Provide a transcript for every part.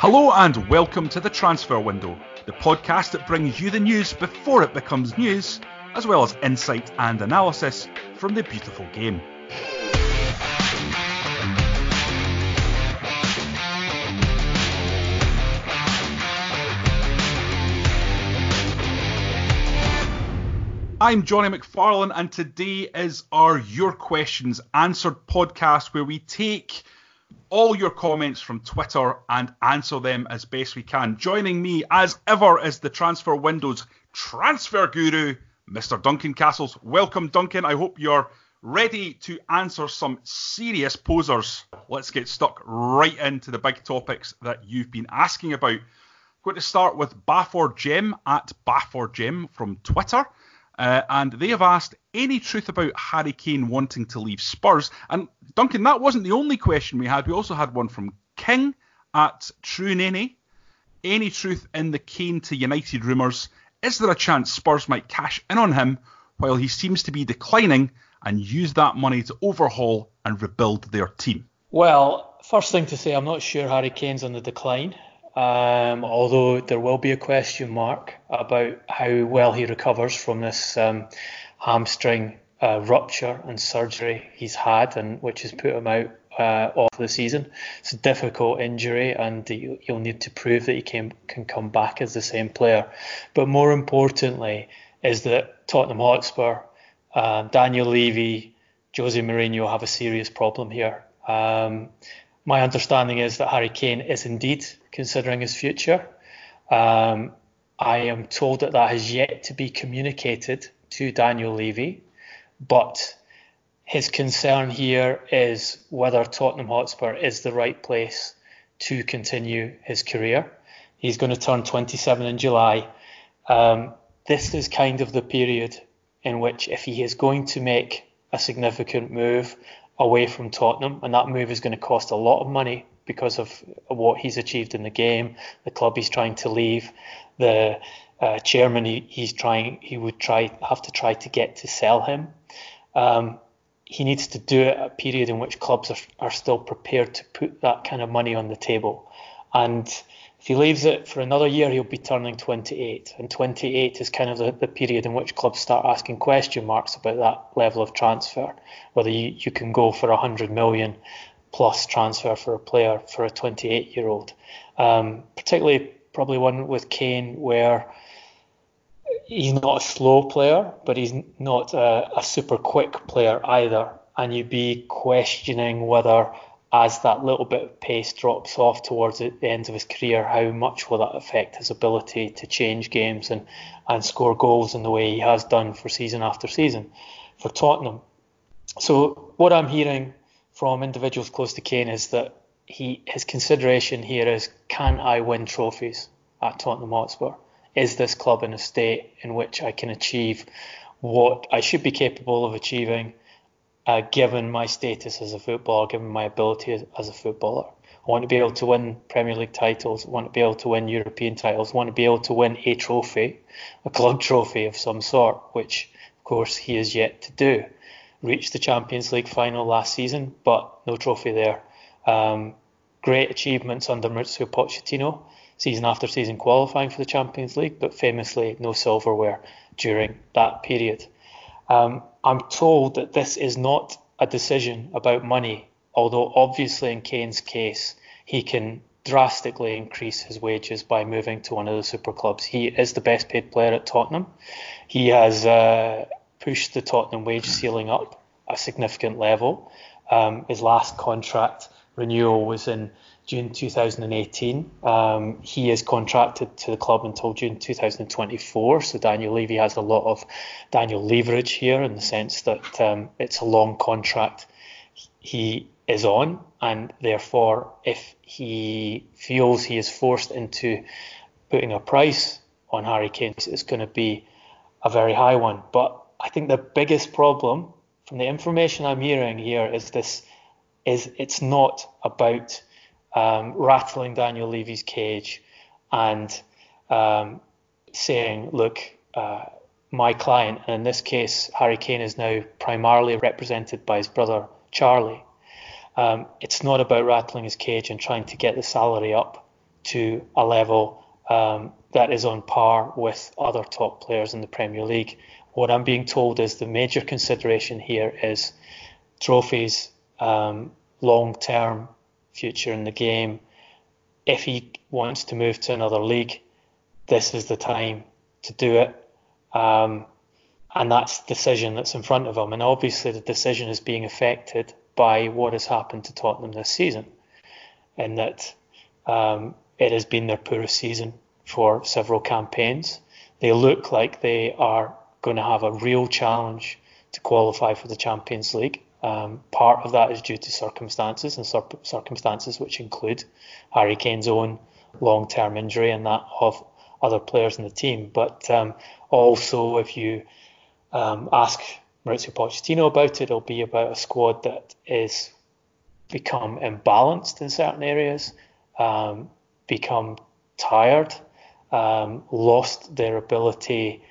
Hello and welcome to the Transfer Window, the podcast that brings you the news before it becomes news, as well as insight and analysis from the beautiful game. I'm Jonny McFarlane, and today is our Your Questions Answered podcast where we take all your comments from Twitter and answer them as best we can. Joining me, as ever, is the transfer windows transfer guru, Mr. Duncan Castles. Welcome, Duncan. I hope you're ready to answer some serious posers. Let's get stuck right into the big topics that you've been asking about. I'm going to start with Bafford Jim at Bafford Jim from Twitter. Uh, and they have asked any truth about Harry Kane wanting to leave Spurs. And Duncan, that wasn't the only question we had. We also had one from King at True Nene. Any truth in the Kane to United rumours? Is there a chance Spurs might cash in on him while he seems to be declining and use that money to overhaul and rebuild their team? Well, first thing to say, I'm not sure Harry Kane's on the decline. Um, although there will be a question mark about how well he recovers from this um, hamstring uh, rupture and surgery he's had, and which has put him out uh, off the season. It's a difficult injury, and you'll need to prove that he can can come back as the same player. But more importantly, is that Tottenham Hotspur, uh, Daniel Levy, Jose Mourinho have a serious problem here. Um, my understanding is that Harry Kane is indeed considering his future. Um, I am told that that has yet to be communicated to Daniel Levy, but his concern here is whether Tottenham Hotspur is the right place to continue his career. He's going to turn 27 in July. Um, this is kind of the period in which, if he is going to make a significant move, away from Tottenham, and that move is going to cost a lot of money because of what he's achieved in the game, the club he's trying to leave, the uh, chairman he, he's trying he would try have to try to get to sell him. Um, he needs to do it at a period in which clubs are, are still prepared to put that kind of money on the table, and if he leaves it for another year, he'll be turning 28. And 28 is kind of the, the period in which clubs start asking question marks about that level of transfer, whether you, you can go for 100 million plus transfer for a player for a 28 year old. Um, particularly, probably one with Kane where he's not a slow player, but he's not a, a super quick player either. And you'd be questioning whether as that little bit of pace drops off towards the end of his career, how much will that affect his ability to change games and, and score goals in the way he has done for season after season for Tottenham? So what I'm hearing from individuals close to Kane is that he his consideration here is can I win trophies at Tottenham Hotspur? Is this club in a state in which I can achieve what I should be capable of achieving uh, given my status as a footballer, given my ability as, as, a footballer. I want to be able to win Premier League titles, I want to be able to win European titles, I want to be able to win a trophy, a club trophy of some sort, which of course he has yet to do. Reached the Champions League final last season, but no trophy there. Um, great achievements under Mauricio Pochettino, season after season qualifying for the Champions League, but famously no silverware during that period. Um, I'm told that this is not a decision about money, although obviously in Kane's case, he can drastically increase his wages by moving to one of the super clubs. He is the best paid player at Tottenham. He has uh, pushed the Tottenham wage ceiling up a significant level. Um, his last contract renewal was in June 2018. Um, he is contracted to the club until June 2024. So Daniel Levy has a lot of Daniel leverage here in the sense that um, it's a long contract he is on, and therefore, if he feels he is forced into putting a price on Harry Kane it's going to be a very high one. But I think the biggest problem from the information I'm hearing here is this is it's not about um, rattling Daniel Levy's cage and um, saying, look, uh, my client, and in this case, Harry Kane is now primarily represented by his brother Charlie. Um, it's not about rattling his cage and trying to get the salary up to a level um, that is on par with other top players in the Premier League. What I'm being told is the major consideration here is trophies, um, long term future in the game. If he wants to move to another league, this is the time to do it. Um, and that's the decision that's in front of him. And obviously, the decision is being affected by what has happened to Tottenham this season, in that um, it has been their poorest season for several campaigns. They look like they are going to have a real challenge to qualify for the Champions League. Um, part of that is due to circumstances, and cir- circumstances which include Harry Kane's own long term injury and that of other players in the team. But um, also, if you um, ask Mauricio Pochettino about it, it'll be about a squad that is become imbalanced in certain areas, um, become tired, um, lost their ability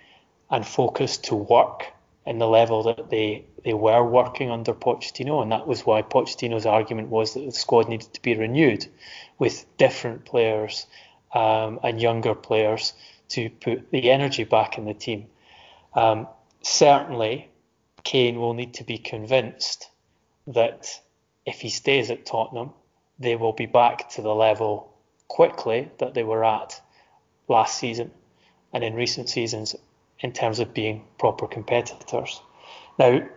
and focus to work in the level that they, they were working under Pochettino, and that was why Pochettino's argument was that the squad needed to be renewed with different players um, and younger players to put the energy back in the team. Um, certainly, Kane will need to be convinced that if he stays at Tottenham, they will be back to the level quickly that they were at last season and in recent seasons in terms of being proper competitors. Now,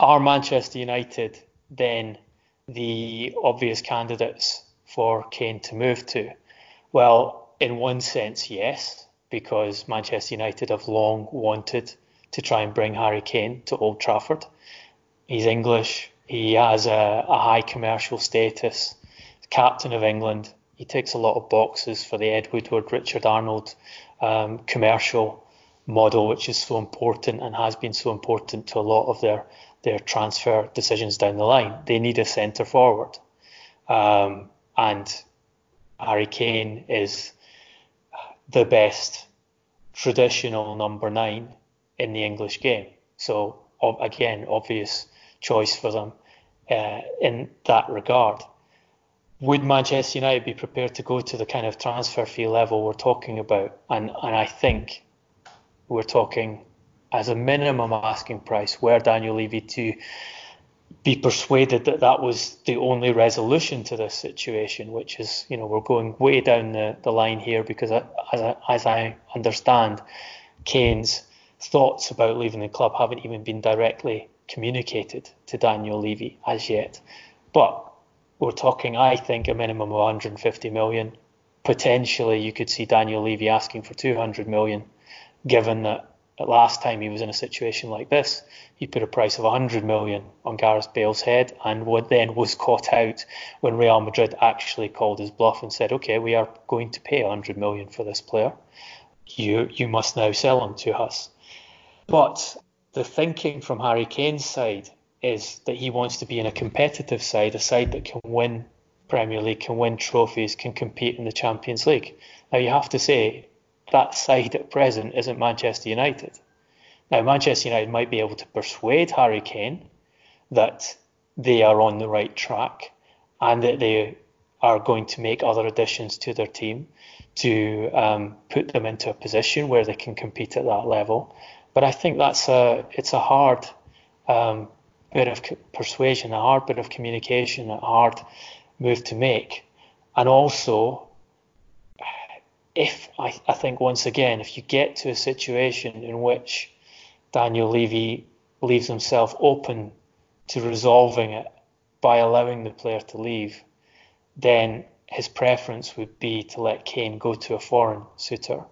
are Manchester United then the obvious candidates for Kane to move to? Well, in one sense, yes, because Manchester United have long wanted to try and bring Harry Kane to Old Trafford. He's English, he has a, a high commercial status, captain of England. He ticks a lot of boxes for the Ed Woodward, Richard Arnold um, commercial model, which is so important and has been so important to a lot of their their transfer decisions down the line. They need a centre forward, um, and Harry Kane is the best traditional number nine in the English game. So again, obvious choice for them uh, in that regard. Would Manchester United be prepared to go to the kind of transfer fee level we're talking about? And and I think we're talking as a minimum asking price where Daniel Levy to be persuaded that that was the only resolution to this situation, which is, you know, we're going way down the, the line here because as I, as I understand, Kane's thoughts about leaving the club haven't even been directly communicated to Daniel Levy as yet. But we're talking, I think, a minimum of 150 million. Potentially, you could see Daniel Levy asking for 200 million given that last time he was in a situation like this, he put a price of 100 million on Gareth Bale's head, and what then was caught out when Real Madrid actually called his bluff and said, "Okay, we are going to pay 100 million for this player. You you must now sell him to us." But the thinking from Harry Kane's side is that he wants to be in a competitive side, a side that can win Premier League, can win trophies, can compete in the Champions League. Now you have to say that side at present isn't Manchester United. Now, Manchester United might be able to persuade Harry Kane that they are on the right track and that they are going to make other additions to their team to um, put them into a position where they can compete at that level. But I think that's a it's a hard um, bit of persuasion, a hard bit of communication, a hard move to make, and also if I, I think once again, if you get to a situation in which Daniel Levy leaves himself open to resolving it by allowing the player to leave, then his preference would be to let Kane go to a foreign suitor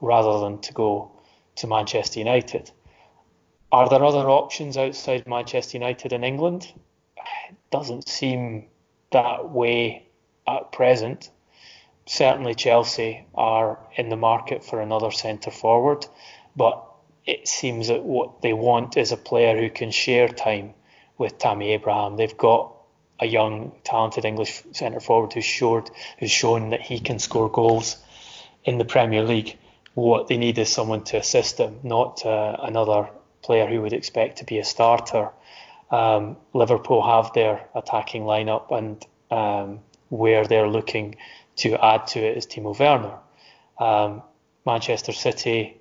rather than to go to Manchester United. Are there other options outside Manchester United in England? It doesn't seem that way at present. Certainly Chelsea are in the market for another centre forward, but it seems that what they want is a player who can share time with Tammy Abraham. They've got a young, talented English centre forward who's showed who's shown that he can score goals in the Premier League. What they need is someone to assist him, not uh, another player who would expect to be a starter. Um, Liverpool have their attacking lineup, and um, where they're looking to add to it is Timo Werner. Um, Manchester City,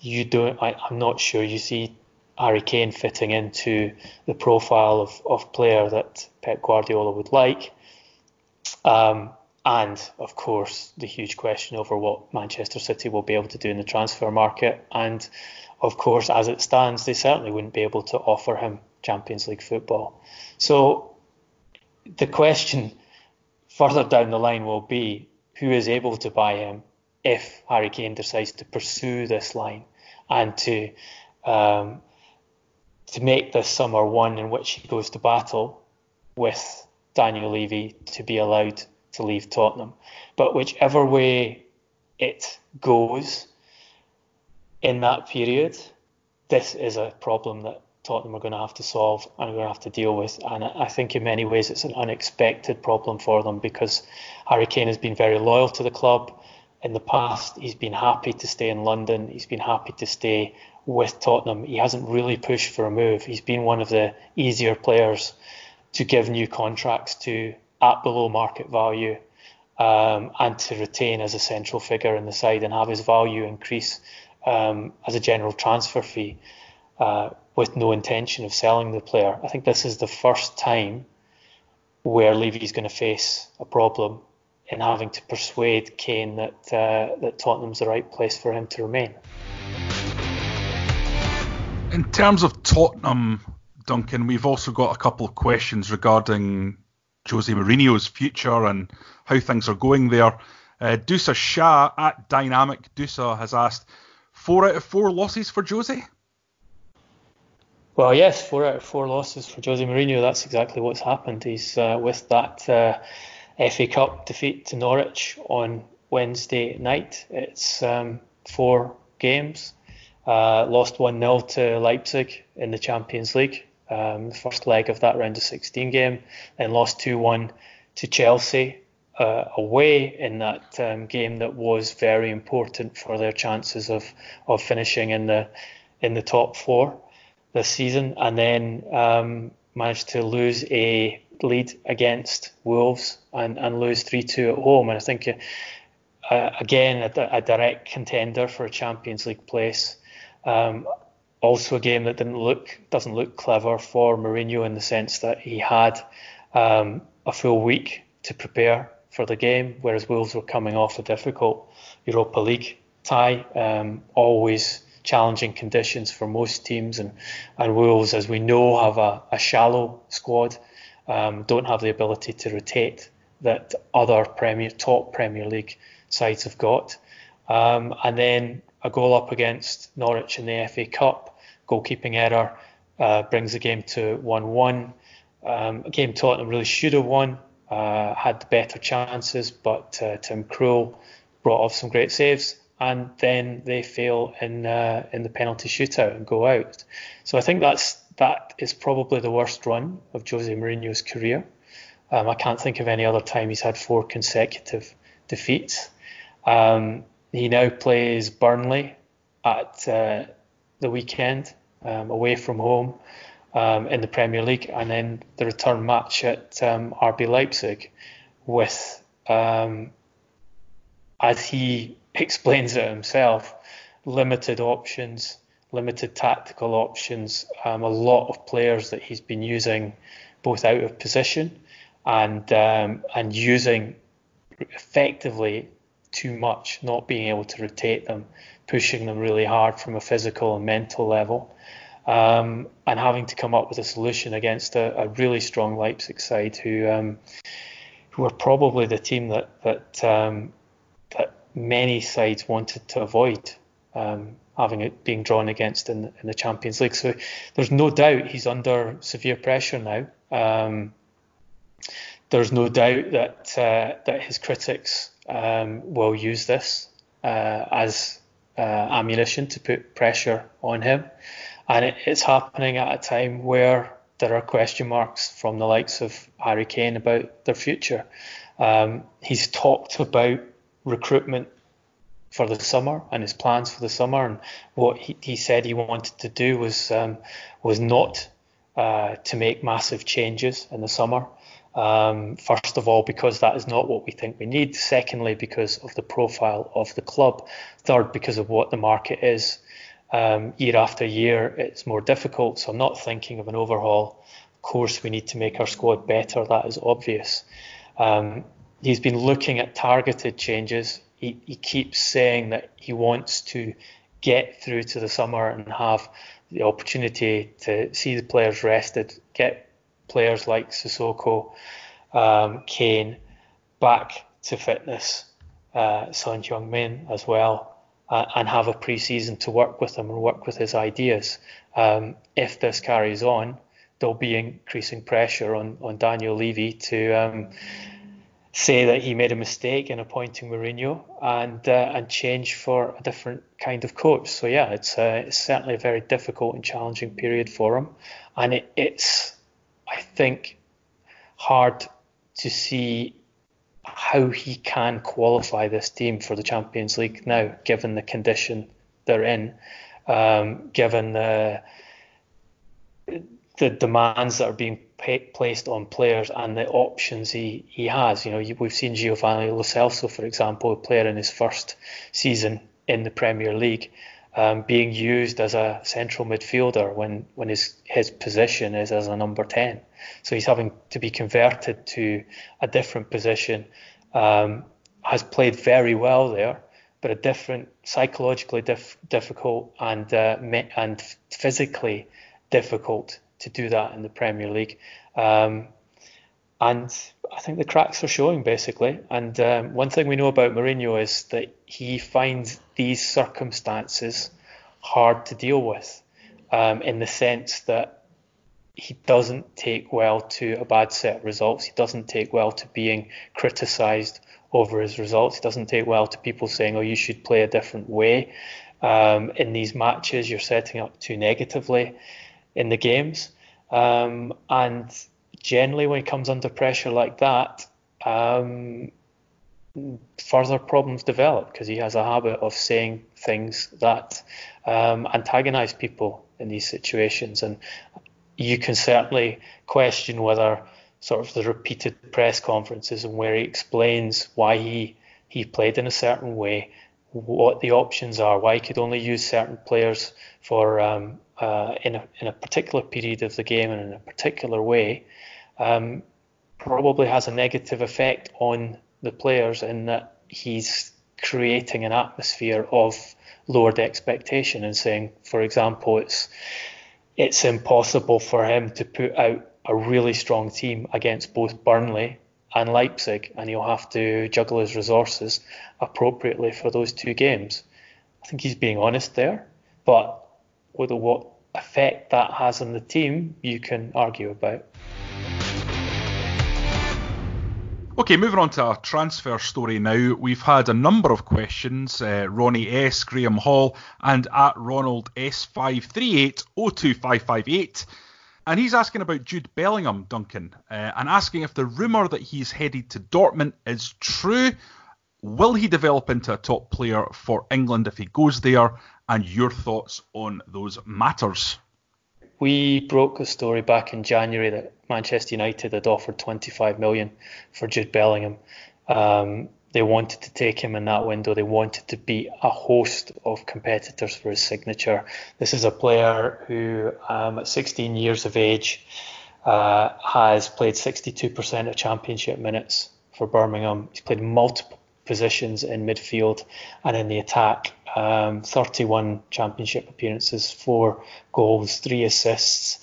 you don't. I, I'm not sure you see Harry Kane fitting into the profile of, of player that Pep Guardiola would like. Um, and of course, the huge question over what Manchester City will be able to do in the transfer market. And of course, as it stands, they certainly wouldn't be able to offer him Champions League football. So the question further down the line will be who is able to buy him if Harry Kane decides to pursue this line and to um, to make this summer one in which he goes to battle with Daniel Levy to be allowed to leave Tottenham. But whichever way it goes in that period, this is a problem that Tottenham are going to have to solve and are going to have to deal with. And I think in many ways it's an unexpected problem for them because Harry Kane has been very loyal to the club. In the past, he's been happy to stay in London. He's been happy to stay with Tottenham. He hasn't really pushed for a move. He's been one of the easier players to give new contracts to at below market value um, and to retain as a central figure in the side and have his value increase um, as a general transfer fee uh, with no intention of selling the player. I think this is the first time where Levy is going to face a problem in having to persuade Kane that uh, that Tottenham's the right place for him to remain. In terms of Tottenham, Duncan, we've also got a couple of questions regarding Jose Mourinho's future and how things are going there. Uh, Dusa Shah at Dynamic Dusa has asked, four out of four losses for Jose? Well, yes, four out of four losses for Jose Mourinho. That's exactly what's happened. He's uh, with that uh, FA Cup defeat to Norwich on Wednesday night. It's um, four games. Uh, lost 1 0 to Leipzig in the Champions League, um, the first leg of that round of 16 game. Then lost 2 1 to Chelsea uh, away in that um, game that was very important for their chances of, of finishing in the in the top four this season. And then um, managed to lose a lead against Wolves and, and lose 3 2 at home. And I think. Uh, again, a, a, direct contender for a Champions League place. Um, also, a game that didn't look doesn't look clever for Mourinho in the sense that he had um, a full week to prepare for the game, whereas Wolves were coming off a difficult Europa League tie. Um, always challenging conditions for most teams, and, and Wolves, as we know, have a, a shallow squad, um, don't have the ability to rotate that other Premier top Premier League sides have got. Um, and then a goal up against Norwich in the FA Cup. Goalkeeping error uh, brings the game to 1 1. Um, a game Tottenham really should have won, uh, had the better chances, but uh, Tim Krul brought off some great saves, and then they fail in uh, in the penalty shootout and go out. So I think that's that is probably the worst run of Jose Mourinho's career. Um, I can't think of any other time he's had four consecutive defeats. Um, he now plays Burnley at uh, the weekend um, away from home um, in the Premier League, and then the return match at um, RB Leipzig with, um, as he explains it himself, limited options, limited tactical options, um, a lot of players that he's been using both out of position and um, and using effectively too much, not being able to rotate them, pushing them really hard from a physical and mental level, um, and having to come up with a solution against a, a really strong Leipzig side who um, who are probably the team that that um, that many sides wanted to avoid um, having it being drawn against in, in the Champions League. So there's no doubt he's under severe pressure now. Um, there's no doubt that uh, that his critics um, will use this uh, as uh, ammunition to put pressure on him, and it, it's happening at a time where there are question marks from the likes of Harry Kane about their future. Um, he's talked about recruitment for the summer and his plans for the summer, and what he, he said he wanted to do was um, was not uh, to make massive changes in the summer. Um, first of all, because that is not what we think we need. Secondly, because of the profile of the club. Third, because of what the market is. Um, year after year, it's more difficult. So I'm not thinking of an overhaul. Of course, we need to make our squad better. That is obvious. Um, he's been looking at targeted changes. He, he keeps saying that he wants to get through to the summer and have the opportunity to see the players rested, get players like Sissoko, um, Kane back to fitness, uh, Son Heung-min as well, uh, and have a pre-season to work with him and work with his ideas. Um, if this carries on, there'll be increasing pressure on, on Daniel Levy to um, say that he made a mistake in appointing Mourinho and uh, and change for a different kind of coach. So yeah, it's, uh, it's certainly a very difficult and challenging period for him, and it, it's I think hard to see how he can qualify this team for the Champions League now, given the condition they're in, um, given the the demands that are being pay, placed on players and the options he, he has. You know, we've seen Giovanni Lo Celso, for example, a player in his first season in the Premier League, um, being used as a central midfielder when, when his, his position is as a number 10. So he's having to be converted to a different position. Um, has played very well there, but a different, psychologically dif- difficult and uh, me- and physically difficult to do that in the Premier League. Um, and I think the cracks are showing basically. And um, one thing we know about Mourinho is that he finds these circumstances hard to deal with, um, in the sense that he doesn't take well to a bad set of results. He doesn't take well to being criticised over his results. He doesn't take well to people saying, "Oh, you should play a different way." Um, in these matches, you're setting up too negatively in the games. Um, and generally, when he comes under pressure like that, um, further problems develop because he has a habit of saying things that um, antagonize people in these situations. And you can certainly question whether sort of the repeated press conferences and where he explains why he he played in a certain way, what the options are, why he could only use certain players for um, uh, in, a, in a particular period of the game and in a particular way um, probably has a negative effect on the players in that he's creating an atmosphere of lowered expectation and saying, for example, it's it's impossible for him to put out a really strong team against both Burnley and Leipzig, and he'll have to juggle his resources appropriately for those two games. I think he's being honest there, but whether what effect that has on the team, you can argue about. Okay, moving on to our transfer story now. We've had a number of questions. Uh, Ronnie S, Graham Hall, and at Ronald S538 And he's asking about Jude Bellingham, Duncan, uh, and asking if the rumour that he's headed to Dortmund is true. Will he develop into a top player for England if he goes there? And your thoughts on those matters. We broke the story back in January that Manchester United had offered 25 million for Jude Bellingham. Um, they wanted to take him in that window. They wanted to beat a host of competitors for his signature. This is a player who, um, at 16 years of age, uh, has played 62% of championship minutes for Birmingham. He's played multiple positions in midfield and in the attack. Um, 31 championship appearances, four goals, three assists.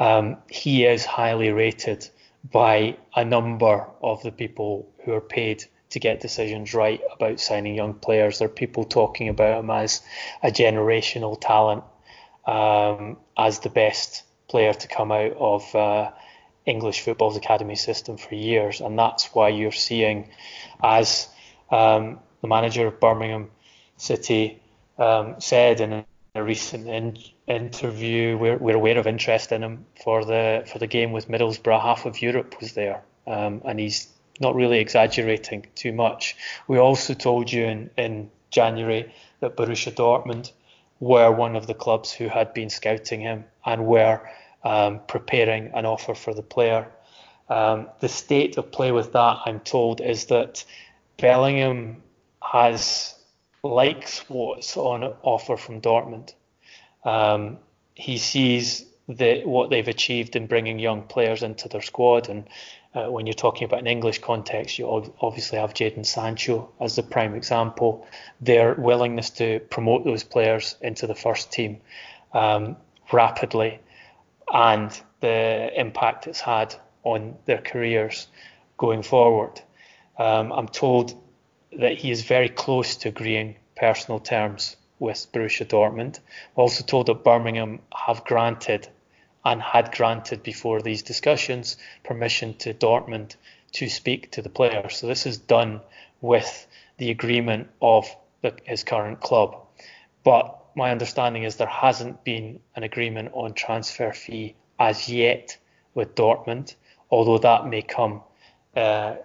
Um, he is highly rated by a number of the people who are paid to get decisions right about signing young players. There are people talking about him as a generational talent, um, as the best player to come out of uh, English football's academy system for years, and that's why you're seeing, as um, the manager of Birmingham City um, said in a recent in- interview, we're, we're aware of interest in him for the for the game with Middlesbrough. Half of Europe was there, um, and he's not really exaggerating too much. We also told you in, in January that Borussia Dortmund were one of the clubs who had been scouting him and were um, preparing an offer for the player. Um, the state of play with that, I'm told, is that Bellingham has likes what's on offer from Dortmund. Um, he sees the, what they've achieved in bringing young players into their squad, and uh, when you're talking about an English context, you obviously have Jadon Sancho as the prime example. Their willingness to promote those players into the first team um, rapidly and the impact it's had on their careers going forward. Um, I'm told that he is very close to agreeing personal terms with Borussia Dortmund. Also told that Birmingham have granted and had granted before these discussions permission to Dortmund to speak to the player. So this is done with the agreement of the, his current club. But my understanding is there hasn't been an agreement on transfer fee as yet with Dortmund, although that may come uh,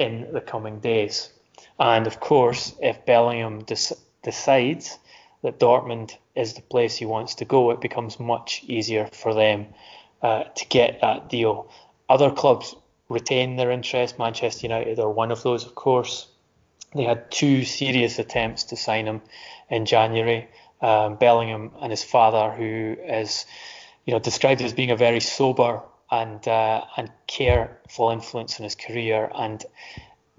in the coming days. And of course, if Bellingham decides that Dortmund is the place he wants to go, it becomes much easier for them uh, to get that deal. Other clubs retain their interest. Manchester United are one of those, of course. They had two serious attempts to sign him in January. Um, Bellingham and his father, who is, you know, described as being a very sober and uh, and careful influence on his career, and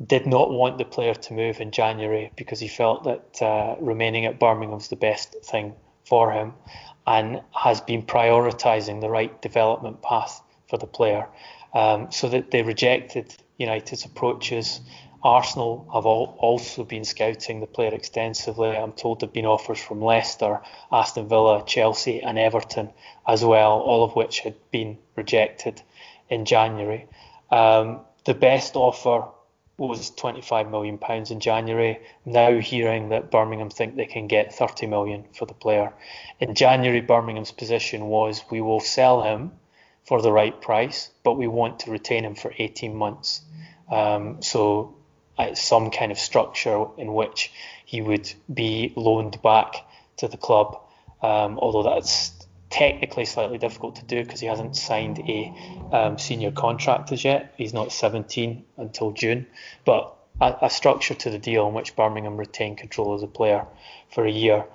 did not want the player to move in January because he felt that uh, remaining at Birmingham was the best thing for him and has been prioritising the right development path for the player. Um, so that they rejected United's approaches. Arsenal have all, also been scouting the player extensively. I'm told there have been offers from Leicester, Aston Villa, Chelsea, and Everton as well, all of which had been rejected in January. Um, the best offer was 25 million pounds in January. Now hearing that Birmingham think they can get £30 million for the player. In January, Birmingham's position was we will sell him for the right price, but we want to retain him for 18 months. Um, so uh, some kind of structure in which he would be loaned back to the club. Um, although that's technically slightly difficult to do because he hasn't signed a um, senior contract as yet. He's not 17 until June, but a, a, structure to the deal in which Birmingham retain control as a player for a year.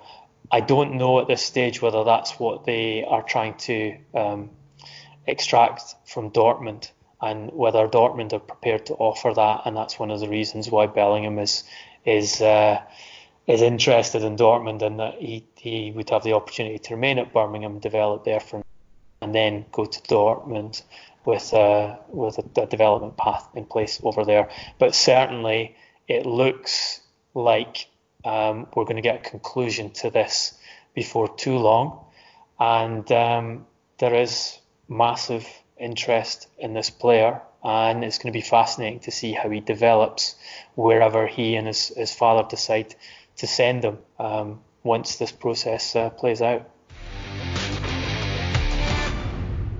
I don't know at this stage whether that's what they are trying to um, extract from Dortmund and whether Dortmund are prepared to offer that, and that's one of the reasons why Bellingham is is uh, is interested in Dortmund and that he, he would have the opportunity to remain at Birmingham, develop there from, and then go to Dortmund with a, with a, a development path in place over there. But certainly, it looks like um, we're going to get a conclusion to this before too long, and um, there is massive interest in this player, and it's going to be fascinating to see how he develops wherever he and his, his father decide to send him um, once this process uh, plays out.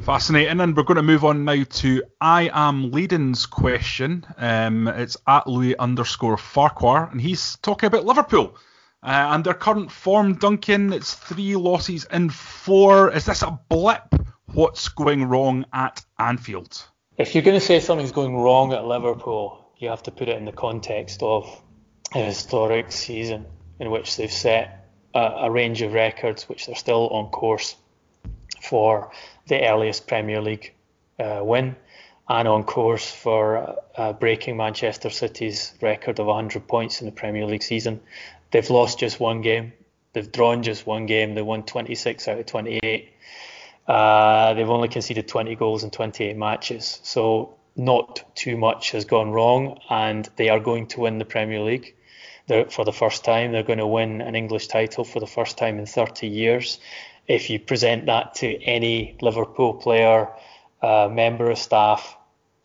Fascinating, and we're going to move on now to I am Leiden's question. Um, it's at Louis underscore Farquhar, and he's talking about Liverpool uh, and their current form. Duncan, it's three losses in four. Is this a blip? What's going wrong at Anfield? If you're going to say something's going wrong at Liverpool, you have to put it in the context of a historic season in which they've set a, a range of records which they're still on course for the earliest Premier League uh, win and on course for uh, breaking Manchester City's record of 100 points in the Premier League season. They've lost just one game. They've drawn just one game. They won 26 out of 28. Uh, they've only conceded 20 goals in 28 matches. So not too much has gone wrong, and they are going to win the Premier League for the first time. They're going to win an English title for the first time in 30 years. If you present that to any Liverpool player uh, member of staff,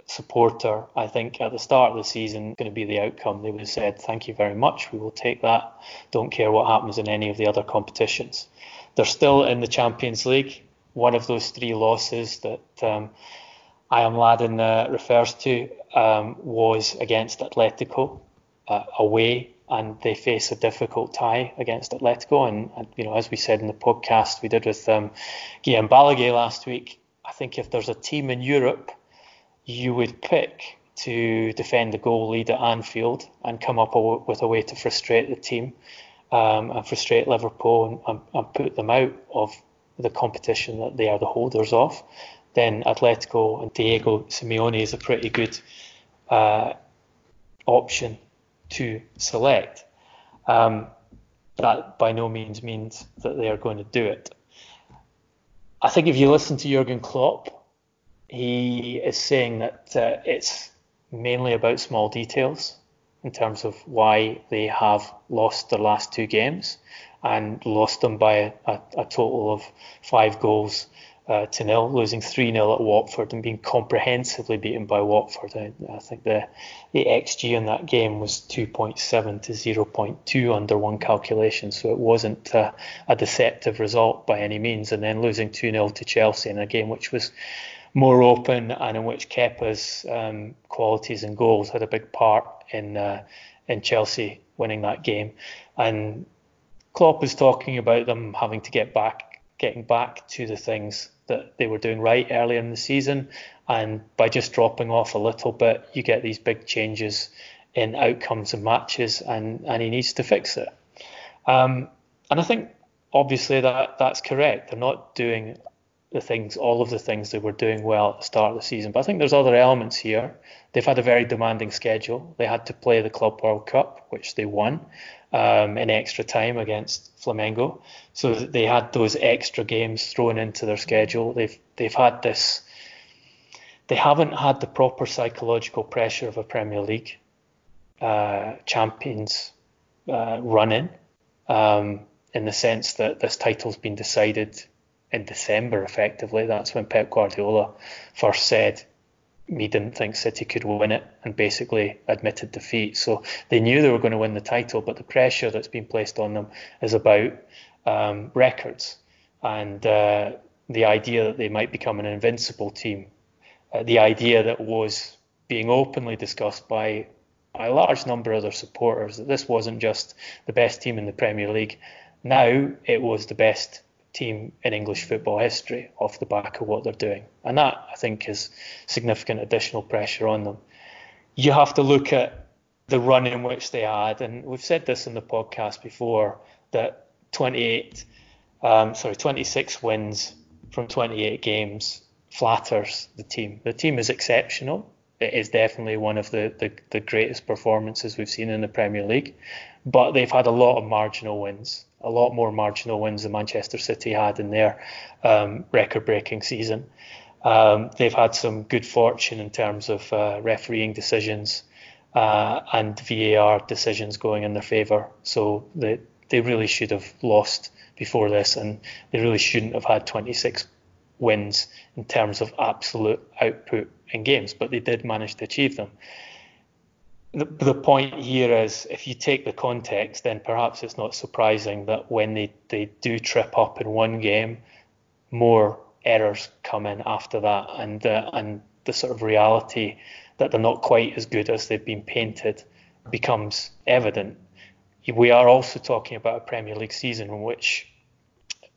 supporter, I think at the start of the season going to be the outcome. They would have said, "Thank you very much, we will take that. Don't care what happens in any of the other competitions." They're still in the Champions League. One of those three losses that um, I am Laden uh, refers to um, was against Atletico uh, away, and they face a difficult tie against Atletico. And, and, you know, as we said in the podcast we did with um, Guillaume Balagué last week, I think if there's a team in Europe you would pick to defend the goal lead at Anfield and come up with a way to frustrate the team um, and frustrate Liverpool and, and, put them out of the competition that they are the holders of, then Atletico and Diego Simeone is a pretty good uh, option to select. Um, that by no means means that they are going to do it. I think if you listen to Jurgen Klopp, he is saying that uh, it's mainly about small details in terms of why they have lost their last two games and lost them by a, a, a total of five goals uh, to nil, losing 3 0 at Watford and being comprehensively beaten by Watford. I, I, think the, the XG in that game was 2.7 to 0.2 under one calculation, so it wasn't uh, a deceptive result by any means. And then losing 2 0 to Chelsea in a game which was more open and in which Kepa's um, qualities and goals had a big part in uh, in Chelsea winning that game. And Klopp is talking about them having to get back, getting back to the things that they were doing right earlier in the season, and by just dropping off a little bit, you get these big changes in outcomes and matches, and and he needs to fix it. Um, and I think obviously that that's correct. They're not doing the things, all of the things they were doing well at the start of the season. But I think there's other elements here. They've had a very demanding schedule. They had to play the Club World Cup, which they won um, in extra time against Flamengo. So they had those extra games thrown into their schedule. They've they've had this. They haven't had the proper psychological pressure of a Premier League uh, champions uh, run in, um, in the sense that this title's been decided in December, effectively. That's when Pep Guardiola first said he didn't think City could win it and basically admitted defeat. So they knew they were going to win the title, but the pressure that's been placed on them is about um, records and uh, the idea that they might become an invincible team. Uh, the idea that was being openly discussed by a large number of their supporters that this wasn't just the best team in the Premier League. Now it was the best team in English football history off the back of what they're doing. And that, I think, is significant additional pressure on them. You have to look at the run in which they had, and we've said this in the podcast before that 28, um, sorry, 26 wins from 28 games flatters the team. The team is exceptional. It is definitely one of the, the, the greatest performances we've seen in the Premier League, but they've had a lot of marginal wins a lot more marginal wins than Manchester City had in their um, record-breaking season. Um, they've had some good fortune in terms of uh, refereeing decisions uh, and VAR decisions going in their favour. So they they really should have lost before this, and they really shouldn't have had 26 wins in terms of absolute output in games. But they did manage to achieve them the, the point here is if you take the context, then perhaps it's not surprising that when they, they do trip up in one game, more errors come in after that, and uh, and the sort of reality that they're not quite as good as they've been painted becomes evident. We are also talking about a Premier League season in which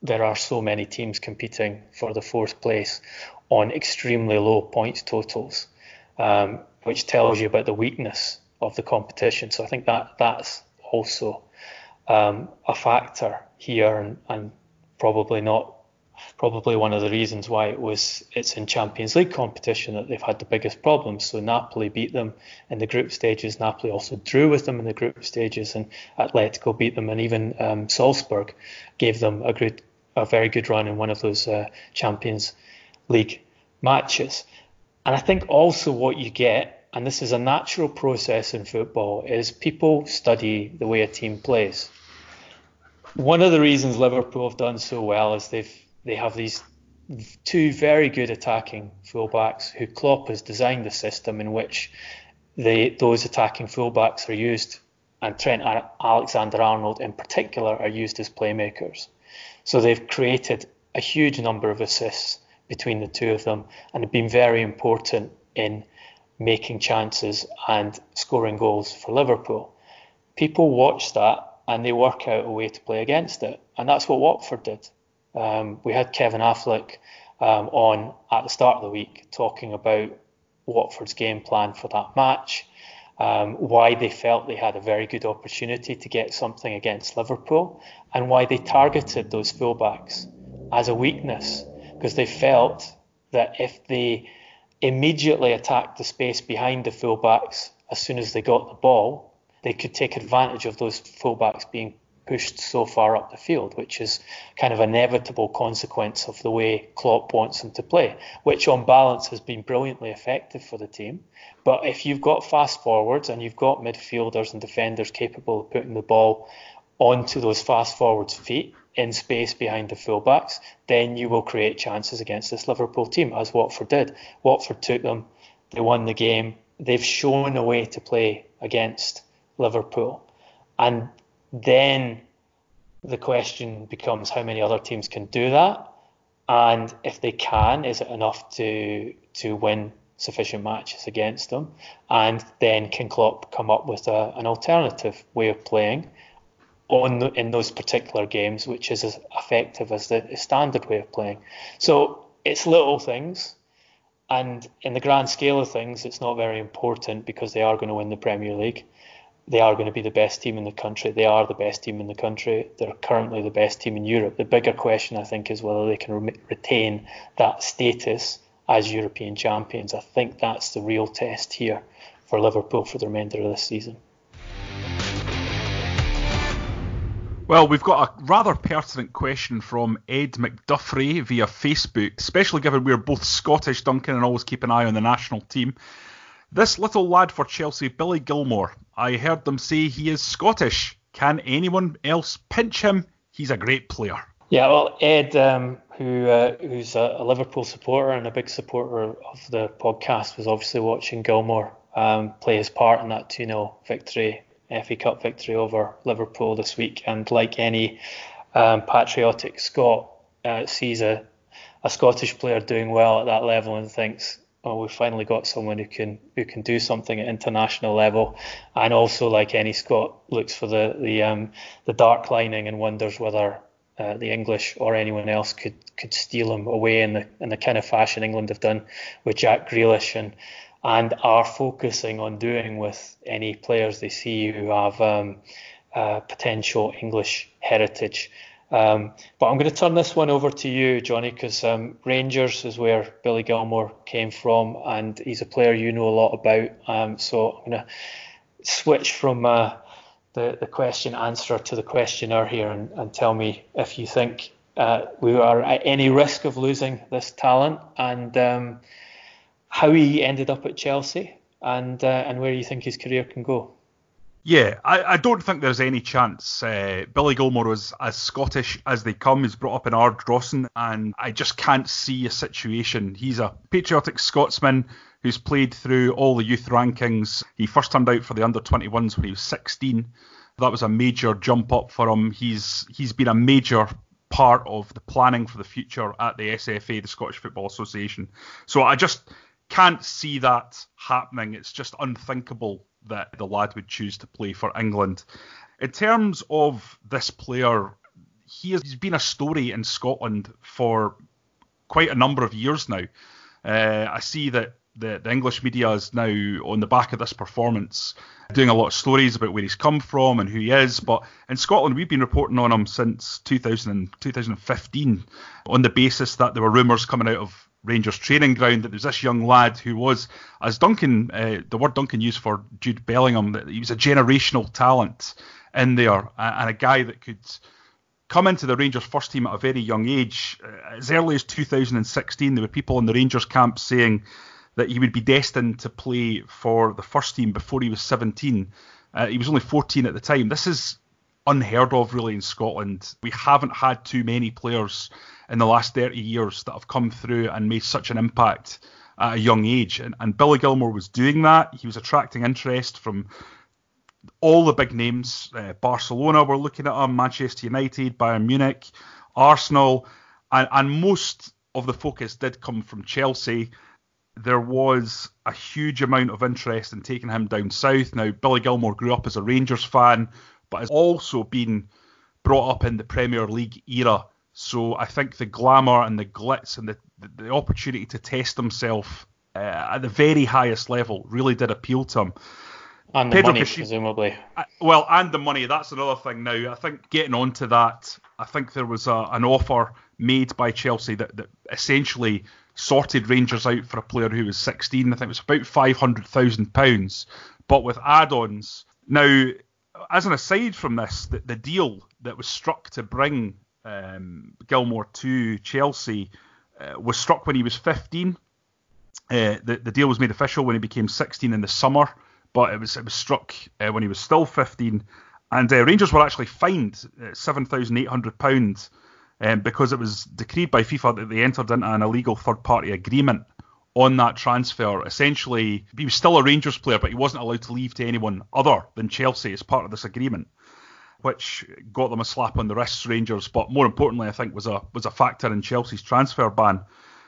there are so many teams competing for the fourth place on extremely low points totals, um, which tells you about the weakness of the competition. So I think that that's also um, a factor here, and, and probably not probably one of the reasons why it was it's in Champions League competition that they've had the biggest problems. So Napoli beat them in the group stages. Napoli also drew with them in the group stages, and Atletico beat them, and even um, Salzburg gave them a good, a very good run in one of those uh, Champions League matches. And I think also what you get and this is a natural process in football, is people study the way a team plays. One of the reasons Liverpool have done so well is they've they have these two very good attacking fullbacks who Klopp has designed the system in which they, those attacking fullbacks are used, and Trent and Alexander Arnold in particular are used as playmakers. So they've created a huge number of assists between the two of them and have been very important in making chances and scoring goals for Liverpool. People watch that and they work out a way to play against it, and that's what Watford did. Um, we had Kevin Affleck um, on at the start of the week talking about Watford's game plan for that match, um, why they felt they had a very good opportunity to get something against Liverpool, and why they targeted those fullbacks as a weakness because they felt that if they immediately attacked the space behind the fullbacks as soon as they got the ball, they could take advantage of those fullbacks being pushed so far up the field, which is kind of inevitable consequence of the way Klopp wants them to play, which on balance has been brilliantly effective for the team. But if you've got fast forwards and you've got midfielders and defenders capable of putting the ball onto those fast forwards' feet in space behind the fullbacks, then you will create chances against this Liverpool team, as Watford did. Watford took them, they won the game. They've shown a way to play against Liverpool. And then the question becomes how many other teams can do that, and if they can, is it enough to to win sufficient matches against them? And then can Klopp come up with a, an alternative way of playing on the, in those particular games, which is as effective as the standard way of playing? So it's little things. And in the grand scale of things, it's not very important because they are going to win the Premier League they are going to be the best team in the country. They are the best team in the country. They're currently the best team in Europe. The bigger question, I think, is whether they can re- retain that status as European champions. I think that's the real test here for Liverpool for the remainder of this season. Well, we've got a rather pertinent question from Ed McDuffrey via Facebook, especially given we're both Scottish, Duncan, and always keep an eye on the national team. This little lad for Chelsea, Billy Gilmour, I heard them say he is Scottish. Can anyone else pinch him? He's a great player. Yeah, well, Ed, um, who uh, who's a, a, Liverpool supporter and a big supporter of the podcast, was obviously watching Gilmour um, play his part in that 2 0 victory, FA Cup victory over Liverpool this week. And like any um, patriotic Scot, uh, sees a, a Scottish player doing well at that level and thinks, oh, we've finally got someone who can who can do something at international level, and also like any Scot looks for the the um, the dark lining and wonders whether uh, the English or anyone else could could steal him away in the in the kind of fashion England have done with Jack Grealish and and are focusing on doing with any players they see who have um, uh, potential English heritage. Um, but I'm going to turn this one over to you, Jonny, because um, Rangers is where Billy Gilmour came from, and he's a player you know a lot about. Um, so I'm going to switch from uh, the, the question answer to the questioner here and, and tell me if you think uh, we are at any risk of losing this talent and um, how he ended up at Chelsea and, uh, and where you think his career can go. Yeah, I, I don't think there's any chance. Uh, Billy Gilmour was as Scottish as they come. He's brought up in Ardrossan, and I just can't see a situation. He's a patriotic Scotsman who's played through all the youth rankings. He first turned out for the under 21s when he was 16. That was a major jump up for him. He's he's been a major part of the planning for the future at the SFA, the Scottish Football Association. So I just can't see that happening. It's just unthinkable that the lad would choose to play for England. In terms of this player, he has been a story in Scotland for quite a number of years now. Uh, I see that the, the, English media is now on the back of this performance doing a lot of stories about where he's come from and who he is. But in Scotland, we've been reporting on him since 2000, 2015 on the basis that there were rumours coming out of Rangers training ground that there was this young lad who was, as Duncan, uh, the word Duncan used for Jude Bellingham, that he was a generational talent in there and a guy that could come into the Rangers first team at a very young age. Uh, as early as 2016, there were people in the Rangers camp saying that he would be destined to play for the first team before he was 17. Uh, he was only 14 at the time. This is unheard of really in Scotland. We haven't had too many players in the last 30 years that have come through and made such an impact at a young age. And, and Billy Gilmour was doing that. He was attracting interest from all the big names. Uh, Barcelona were looking at him, Manchester United, Bayern Munich, Arsenal, and, and most of the focus did come from Chelsea. There was a huge amount of interest in taking him down south. Now, Billy Gilmour grew up as a Rangers fan, but has also been brought up in the Premier League era. So I think the glamour and the glitz and the, the, the opportunity to test himself uh, at the very highest level really did appeal to him. And the Pedro money, presumably. Uh, well, and the money. That's another thing now. I think getting onto that, I think there was a, an offer made by Chelsea that, that essentially sorted Rangers out for a player who was 16. I think it was about £500,000, but with add ons. Now, as an aside from this, the, the deal that was struck to bring um, Gilmour to Chelsea uh, was struck when he was 15. Uh, the, the deal was made official when he became 16 in the summer, but it was it was struck uh, when he was still 15. And uh, Rangers were actually fined uh, £7,800 um, because it was decreed by FIFA that they entered into an illegal third party agreement on that transfer. Essentially, he was still a Rangers player, but he wasn't allowed to leave to anyone other than Chelsea as part of this agreement, which got them a slap on the wrists, Rangers. But more importantly, I think was a was a factor in Chelsea's transfer ban.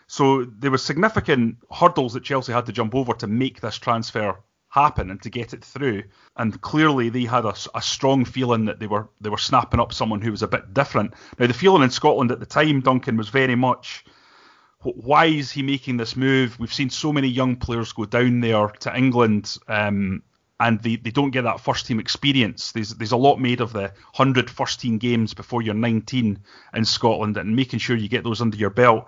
So there were significant hurdles that Chelsea had to jump over to make this transfer happen and to get it through. And clearly, they had a, a, strong feeling that they were they were snapping up someone who was a bit different. Now, the feeling in Scotland at the time, Duncan, was very much, why is he making this move? We've seen so many young players go down there to England. Um, and they, they don't get that first team experience. There's there's a lot made of the 100 first team games before you're 19 in Scotland and making sure you get those under your belt.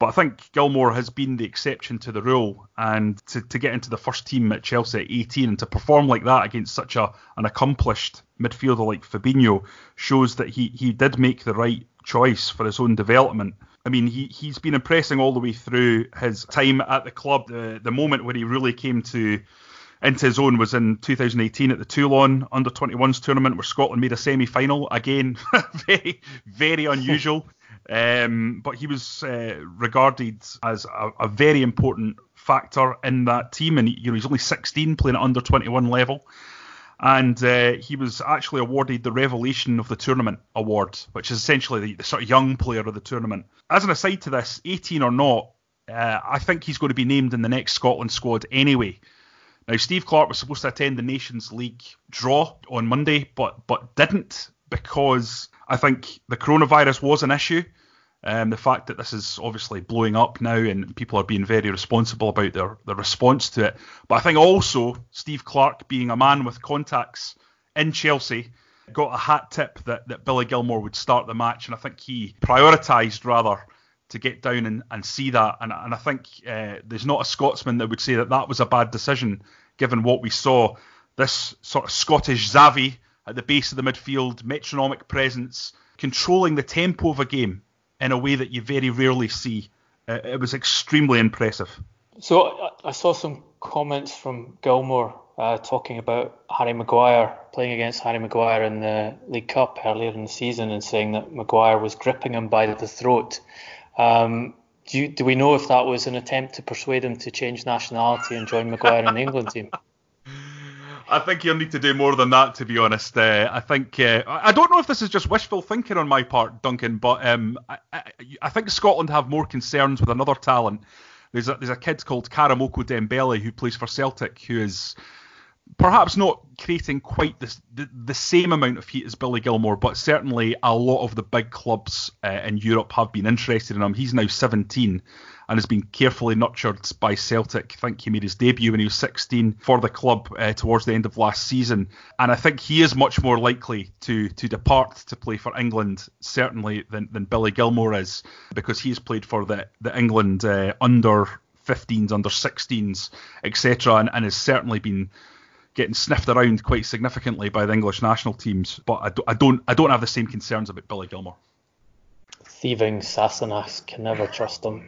But I think Gilmour has been the exception to the rule, and to, to get into the first team at Chelsea at 18 and to perform like that against such a an accomplished midfielder like Fabinho shows that he, he did make the right choice for his own development. I mean, he, he's been impressing all the way through his time at the club. The, the moment where he really came to into his own was in 2018 at the Toulon Under 21s tournament, where Scotland made a semi final. Again, very, very unusual. Um, but he was uh, regarded as a, a, very important factor in that team, and you know he's only 16, playing at under 21 level, and uh, he was actually awarded the Revelation of the Tournament award, which is essentially the, the, sort of young player of the tournament. As an aside to this, 18 or not, uh, I think he's going to be named in the next Scotland squad anyway. Now, Steve Clarke was supposed to attend the Nations League draw on Monday, but but didn't because I think the coronavirus was an issue. Um, the fact that this is obviously blowing up now and people are being very responsible about their, their response to it. But I think also Steve Clarke, being a man with contacts in Chelsea, got a hat tip that, that Billy Gilmour would start the match. And I think he prioritised rather to get down and, and see that. And, and I think uh, there's not a Scotsman that would say that that was a bad decision given what we saw. This sort of Scottish Xavi at the base of the midfield, metronomic presence, controlling the tempo of a game in a way that you very rarely see. Uh, it was extremely impressive. So I saw some comments from Gilmour uh, talking about Harry Maguire playing against Harry Maguire in the League Cup earlier in the season and saying that Maguire was gripping him by the throat. Um, do, you, do we know if that was an attempt to persuade him to change nationality and join Maguire in the England team? I think you'll need to do more than that, to be honest. Uh, I think uh, I don't know if this is just wishful thinking on my part, Duncan, but um, I, I, I, think Scotland have more concerns with another talent. There's a, there's a kid called Karamoko Dembele who plays for Celtic, who is perhaps not creating quite this, the, the same amount of heat as Billy Gilmour, but certainly a lot of the big clubs uh, in Europe have been interested in him. He's now 17 and has been carefully nurtured by Celtic. I think he made his debut when he was 16 for the club uh, towards the end of last season, and I think he is much more likely to to depart to play for England certainly than, than Billy Gilmour is because he's played for the the England uh, under 15s, under 16s, etc., and, and has certainly been getting sniffed around quite significantly by the English national teams. But I, do, I don't I don't have the same concerns about Billy Gilmour. Thieving Sassenachs can never trust him.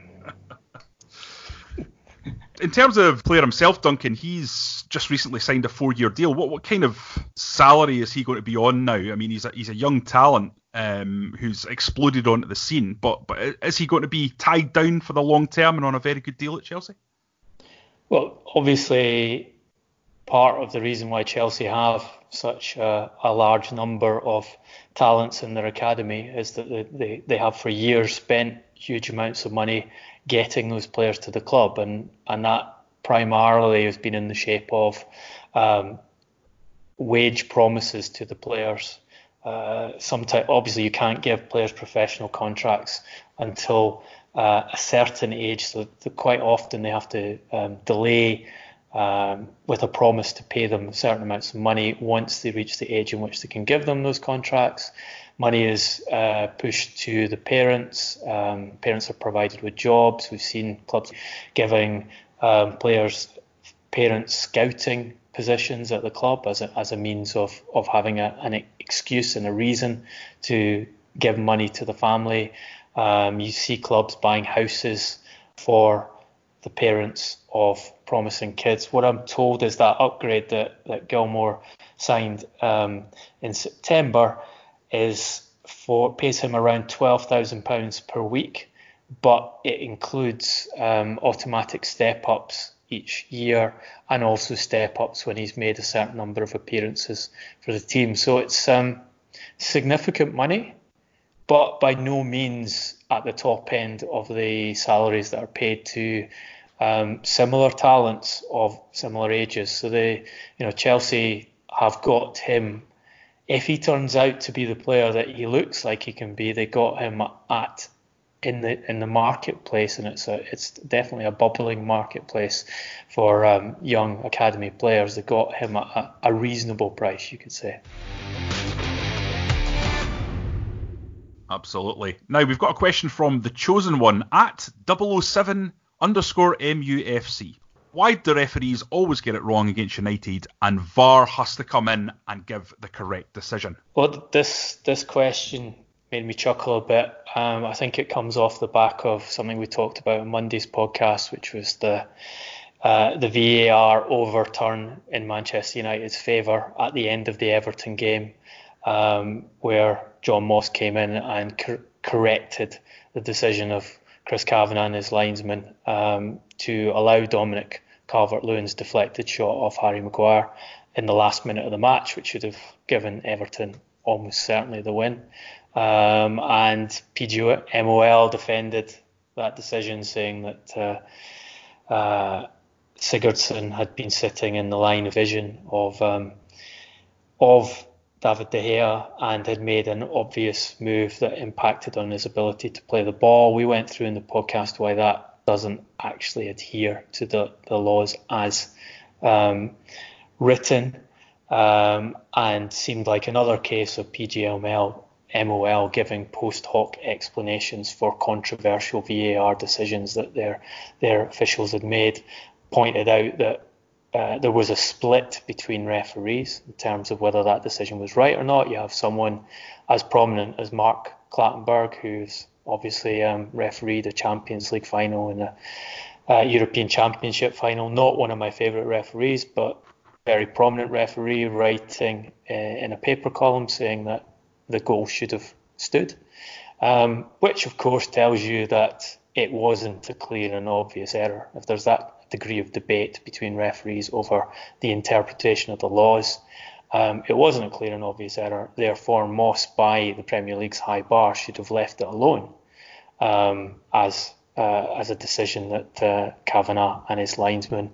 In terms of player himself, Duncan, he's just recently signed a four-year deal. What what kind of salary is he going to be on now? I mean, he's a, he's a young talent um, who's exploded onto the scene, but but is he going to be tied down for the long term and on a very good deal at Chelsea? Well, obviously, part of the reason why Chelsea have such a, a large number of talents in their academy is that they, they, they have for years spent huge amounts of money getting those players to the club, and and that primarily has been in the shape of um, wage promises to the players. Uh, sometimes, obviously, you can't give players professional contracts until uh, a certain age, so quite often they have to um, delay um, with a promise to pay them certain amounts of money once they reach the age in which they can give them those contracts. Money is uh, pushed to the parents. Um, parents are provided with jobs. We've seen clubs giving um, players, parents scouting positions at the club as a, as a means of, of having a, an excuse and a reason to give money to the family. Um, you see clubs buying houses for the parents of promising kids. What I'm told is that upgrade that, that Gilmour signed um, in September is for pays him around twelve thousand pounds per week, but it includes um, automatic step ups each year and also step ups when he's made a certain number of appearances for the team. So it's um, significant money, but by no means at the top end of the salaries that are paid to um, similar talents of similar ages. So they, you know, Chelsea have got him. If he turns out to be the player that he looks like he can be, they got him at in the in the marketplace, and it's a it's definitely a bubbling marketplace for um, young academy players. They got him at a, a reasonable price, you could say. Absolutely. Now we've got a question from the chosen one at 007 underscore MUFC. Why do referees always get it wrong against United and VAR has to come in and give the correct decision? Well, this this question made me chuckle a bit. Um, I think it comes off the back of something we talked about on Monday's podcast, which was the uh, the VAR overturn in Manchester United's favour at the end of the Everton game, um, where John Moss came in and cor- corrected the decision of Chris Kavanagh and his linesman um, to allow Dominic Calvert-Lewin's deflected shot off Harry Maguire in the last minute of the match, which should have given Everton almost certainly the win. Um, and PGMOL defended that decision, saying that uh, uh, Sigurdsson had been sitting in the line of vision of um, of David De Gea and had made an obvious move that impacted on his ability to play the ball. We went through in the podcast why that doesn't actually adhere to the, the laws as um, written um, and seemed like another case of PGML MOL giving post hoc explanations for controversial VAR decisions that their their officials had made, pointed out that uh, there was a split between referees in terms of whether that decision was right or not. You have someone as prominent as Mark Clattenburg, who's obviously um, refereed a Champions League final and a, a European Championship final. Not one of my favourite referees, but very prominent referee, writing uh, in a paper column saying that the goal should have stood, um, which of course tells you that it wasn't a clear and obvious error. If there's that degree of debate between referees over the interpretation of the laws. Um, it wasn't a clear and obvious error. Therefore, Moss, by the Premier League's high bar, should have left it alone um, as uh, as a decision that uh, Kavanagh and his linesman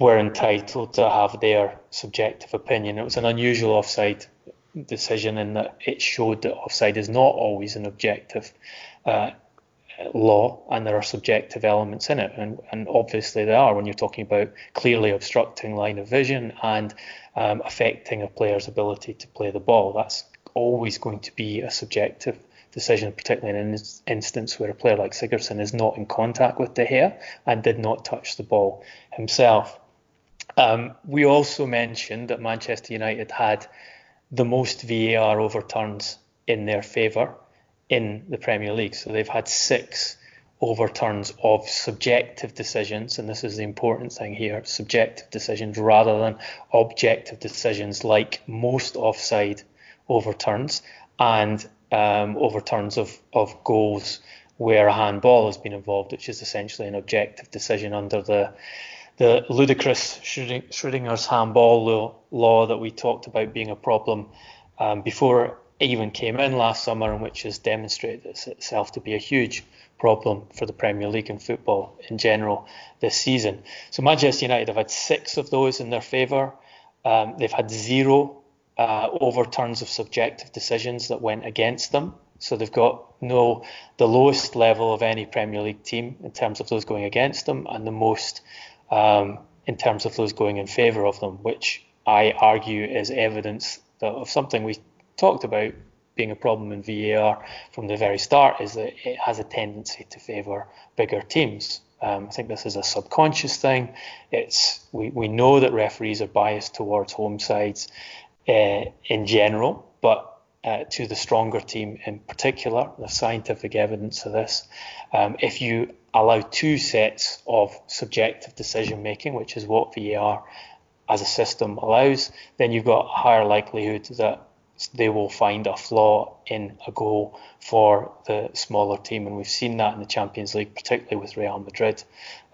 were entitled to have their subjective opinion. It was an unusual offside decision in that it showed that offside is not always an objective uh, law and there are subjective elements in it. And, and obviously there are when you're talking about clearly obstructing line of vision and um, affecting a player's ability to play the ball. That's always going to be a subjective decision, particularly in an instance where a player like Sigurdsson is not in contact with De Gea and did not touch the ball himself. Um, we also mentioned that Manchester United had the most VAR overturns in their favour in the Premier League. So they've had six overturns of subjective decisions, and this is the important thing here subjective decisions rather than objective decisions like most offside overturns and um, overturns of, of goals where a handball has been involved, which is essentially an objective decision under the the ludicrous Schrodinger's handball law, that we talked about being a problem um, before even came in last summer, and which has demonstrated itself to be a huge problem for the Premier League and football in general this season. So Manchester United have had six of those in their favour. Um, they've had zero uh, overturns of subjective decisions that went against them. So they've got no the lowest level of any Premier League team in terms of those going against them, and the most um, in terms of those going in favour of them, which I argue is evidence of something we talked about being a problem in VAR from the very start is that it has a tendency to favour bigger teams. Um, I think this is a subconscious thing. It's we, we know that referees are biased towards home sides uh, in general, but uh, to the stronger team in particular. There's scientific evidence of this. Um, if you allow two sets of subjective decision making, which is what VAR as a system allows, then you've got a higher likelihood that they will find a flaw in a goal for the smaller team. And we've seen that in the Champions League, particularly with Real Madrid.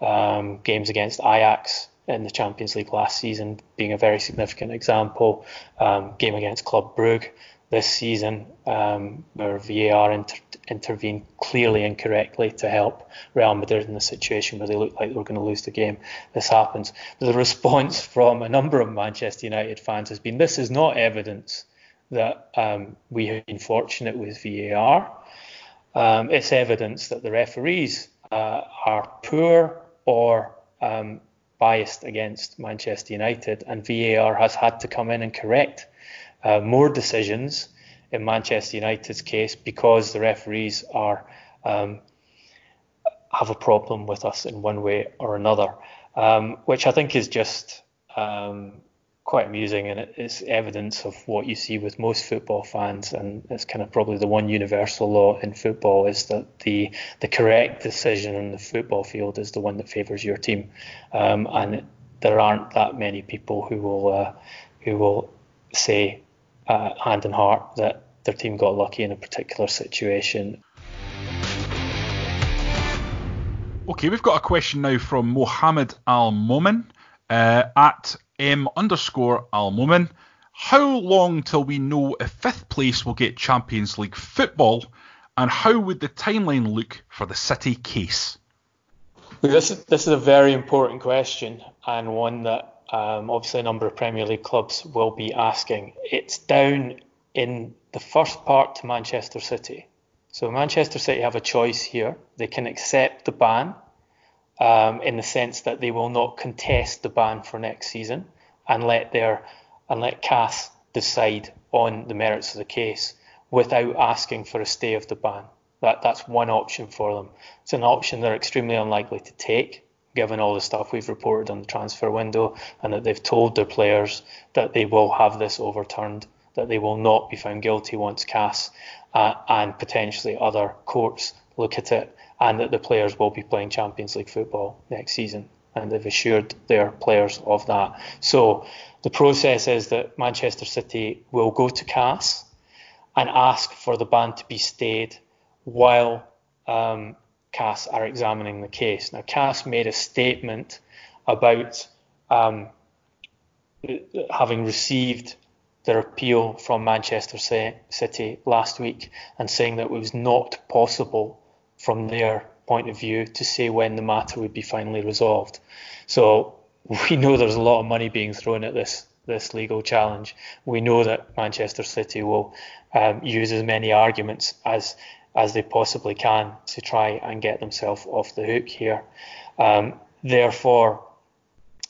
Um, games against Ajax in the Champions League last season being a very significant example. Um, game against Club Brugge this season, um, where VAR inter- intervened clearly and correctly to help Real Madrid in the situation where they looked like they were going to lose the game. This happens. The response from a number of Manchester United fans has been this is not evidence that um, we have been fortunate with VAR. Um, it's evidence that the referees uh, are poor or um, biased against Manchester United, and VAR has had to come in and correct uh, more decisions in Manchester United's case because the referees are um, have a problem with us in one way or another, um, which I think is just um, quite amusing and it's evidence of what you see with most football fans and it's kind of probably the one universal law in football is that the the correct decision in the football field is the one that favours your team um, and there aren't that many people who will uh, who will say uh, hand in heart that their team got lucky in a particular situation. Okay, we've got a question now from Mohammed Al Momin uh, at M underscore Al Momin. How long till we know if fifth place will get Champions League football, and how would the timeline look for the City case? This is, this is a very important question and one that um, obviously a number of Premier League clubs will be asking. It's down in the first part to Manchester City. So Manchester City have a choice here. They can accept the ban um, in the sense that they will not contest the ban for next season and let their and let CAS decide on the merits of the case without asking for a stay of the ban. That that's one option for them. It's an option they're extremely unlikely to take given all the stuff we've reported on the transfer window, and that they've told their players that they will have this overturned, that they will not be found guilty once CAS uh, and potentially other courts look at it, and that the players will be playing Champions League football next season. And they've assured their players of that. So the process is that Manchester City will go to CAS and ask for the ban to be stayed while um, CAS are examining the case. Now, CAS made a statement about um, having received their appeal from Manchester City last week and saying that it was not possible from their point of view to say when the matter would be finally resolved. So we know there's a lot of money being thrown at this this legal challenge. We know that Manchester City will um, use as many arguments as as they possibly can to try and get themselves off the hook here. Um, therefore,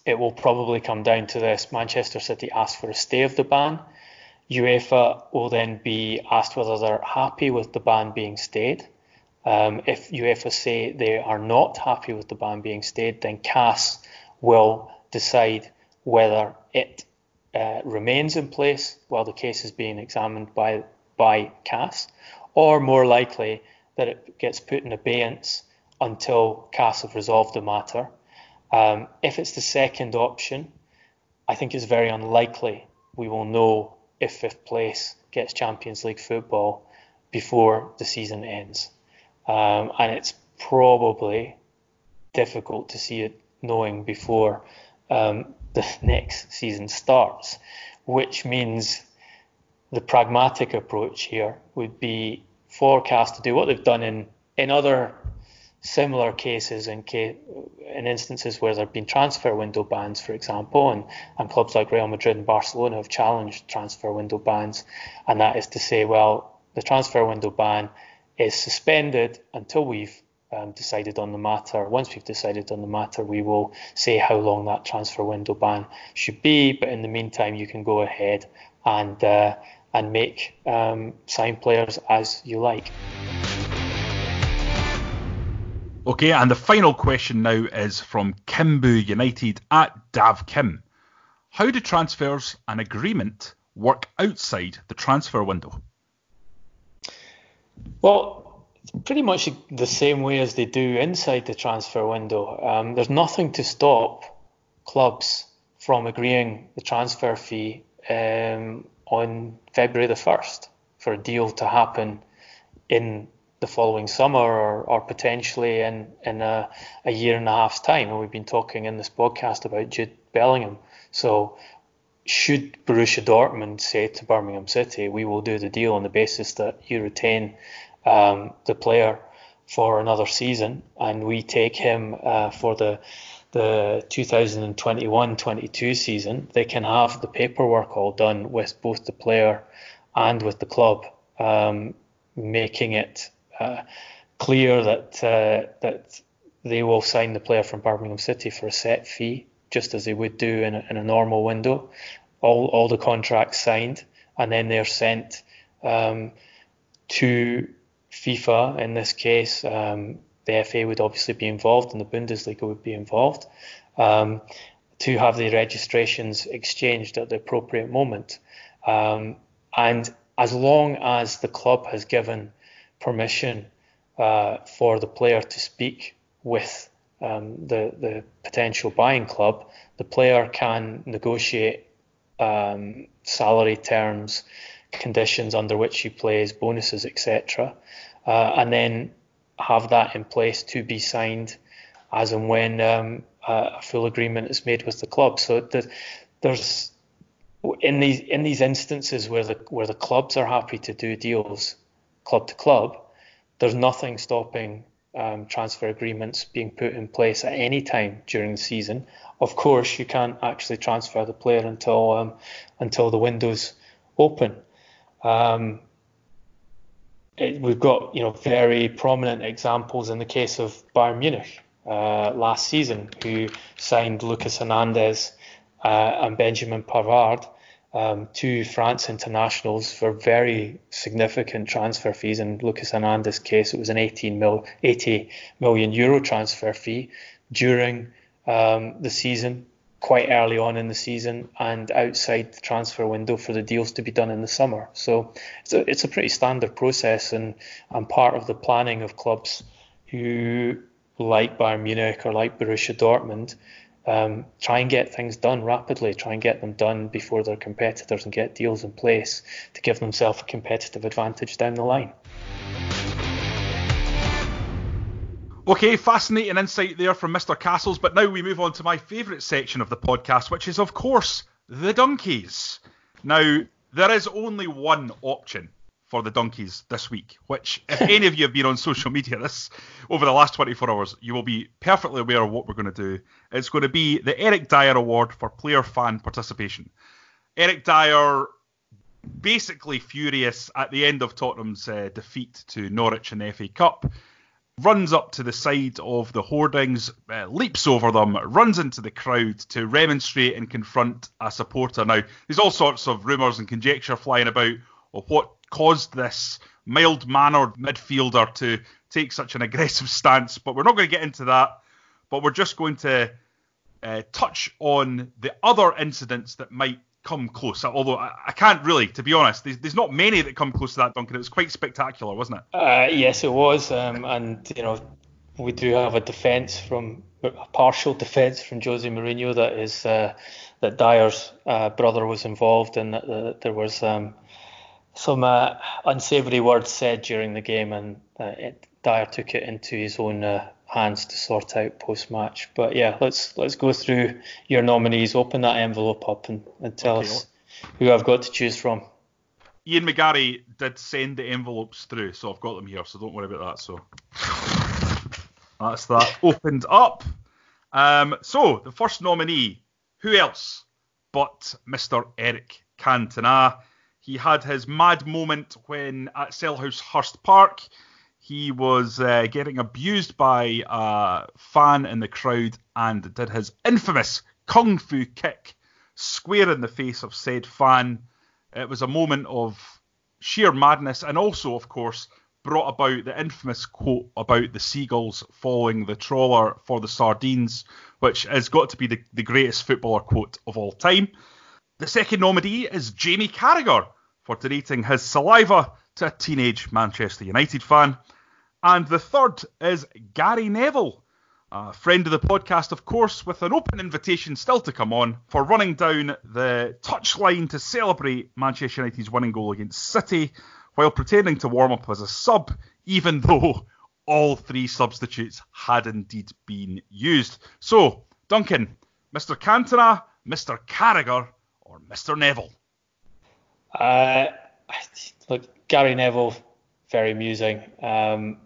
it will probably come down to this Manchester City ask for a stay of the ban. UEFA will then be asked whether they're happy with the ban being stayed. Um, if UEFA say they are not happy with the ban being stayed, then CAS will decide whether it uh, remains in place while the case is being examined by by CAS, or more likely that it gets put in abeyance until CAS have resolved the matter. Um, if it's the second option, I think it's very unlikely we will know if fifth place gets Champions League football before the season ends. Um, and it's probably difficult to see it knowing before um, the next season starts, which means the pragmatic approach here would be for CAS to do what they've done in, in other similar cases in, in instances where there have been transfer window bans, for example, and, and clubs like Real Madrid and Barcelona have challenged transfer window bans, and that is to say, well, the transfer window ban is suspended until we've um, decided on the matter. Once we've decided on the matter, we will say how long that transfer window ban should be. But in the meantime, you can go ahead and uh, and make um, sign players as you like. Okay, and the final question now is from Kimbu United at Dav Kim. How do transfers and agreement work outside the transfer window? Well, pretty much the same way as they do inside the transfer window. Um, there's nothing to stop clubs from agreeing the transfer fee um, on February the 1st for a deal to happen in the following summer or, or potentially in, in a, a year and a half's time. And we've been talking in this podcast about Jude Bellingham. So should Borussia Dortmund say to Birmingham City, we will do the deal on the basis that you retain um, the player for another season and we take him uh, for the the 2021-22 season, they can have the paperwork all done with both the player and with the club, um, making it uh, clear that uh, that they will sign the player from Birmingham City for a set fee, just as they would do in a, in a normal window. All all the contracts signed, and then they're sent um, to FIFA in this case. Um, the FA would obviously be involved, and the Bundesliga would be involved. Um, to have the registrations exchanged at the appropriate moment. Um, and as long as the club has given permission uh, for the player to speak with um, the, the potential buying club, the player can negotiate um, salary terms, conditions under which he plays, bonuses, etc. Uh, and then have that in place to be signed as and when um, a full agreement is made with the club. So the, there's in these in these instances where the where the clubs are happy to do deals club to club, there's nothing stopping um, transfer agreements being put in place at any time during the season. Of course, you can't actually transfer the player until um, until the window's open. Um, it, we've got you know very prominent examples in the case of Bayern Munich uh, last season, who signed Lucas Hernandez uh, and Benjamin Pavard um, two France internationals for very significant transfer fees. In Lucas Hernandez's case, it was an 18 mil, 80 million euro transfer fee during um, the season, quite early on in the season, and outside the transfer window for the deals to be done in the summer. So it's a, it's a pretty standard process, and, and part of the planning of clubs who, like Bayern Munich or like Borussia Dortmund, um, try and get things done rapidly, try and get them done before their competitors and get deals in place to give themselves a competitive advantage down the line. Okay, fascinating insight there from Mr. Castles, but now we move on to my favourite section of the podcast, which is, of course, the donkeys. Now, there is only one option for the donkeys this week, which, if any of you have been on social media this over the last 24 hours, you will be perfectly aware of what we're going to do. It's going to be the Eric Dier Award for player fan participation. Eric Dier basically furious at the end of Tottenham's uh, defeat to Norwich in the FA Cup. Runs up to the side of the hoardings, uh, leaps over them, runs into the crowd to remonstrate and confront a supporter. Now, there's all sorts of rumours and conjecture flying about of what caused this mild mannered midfielder to take such an aggressive stance. But we're not going to get into that. But we're just going to uh, touch on the other incidents that might come close. Although I, I can't really, to be honest, there's, there's, not many that come close to that, Duncan. It was quite spectacular, wasn't it? Uh, yes, it was. Um, and, you know, we do have a defence from a partial defence from Jose Mourinho that is uh, that Dier's uh, brother was involved and that, uh, there was um, some uh, unsavoury words said during the game and uh, it, Dier took it into his own uh, hands to sort out post match. But yeah, let's let's go through your nominees. Open that envelope up and, and tell okay. us who I've got to choose from. Ian McGarry did send the envelopes through, so I've got them here, so don't worry about that. So that's that opened up. Um, so the first nominee, who else but Mr. Eric Cantona? He had his mad moment when at Selhurst Park he was uh, getting abused by a fan in the crowd and did his infamous kung fu kick square in the face of said fan. It was a moment of sheer madness and also, of course, brought about the infamous quote about the seagulls following the trawler for the sardines, which has got to be the, the greatest footballer quote of all time. The second nominee is Jamie Carragher for donating his saliva to a teenage Manchester United fan. And the third is Gary Neville, a friend of the podcast, of course, with an open invitation still to come on for running down the touchline to celebrate Manchester United's winning goal against City while pretending to warm up as a sub, even though all three substitutes had indeed been used. So, Duncan, Mr. Cantona, Mr. Carragher, or Mr. Neville? Uh, look, Gary Neville, very amusing. Um,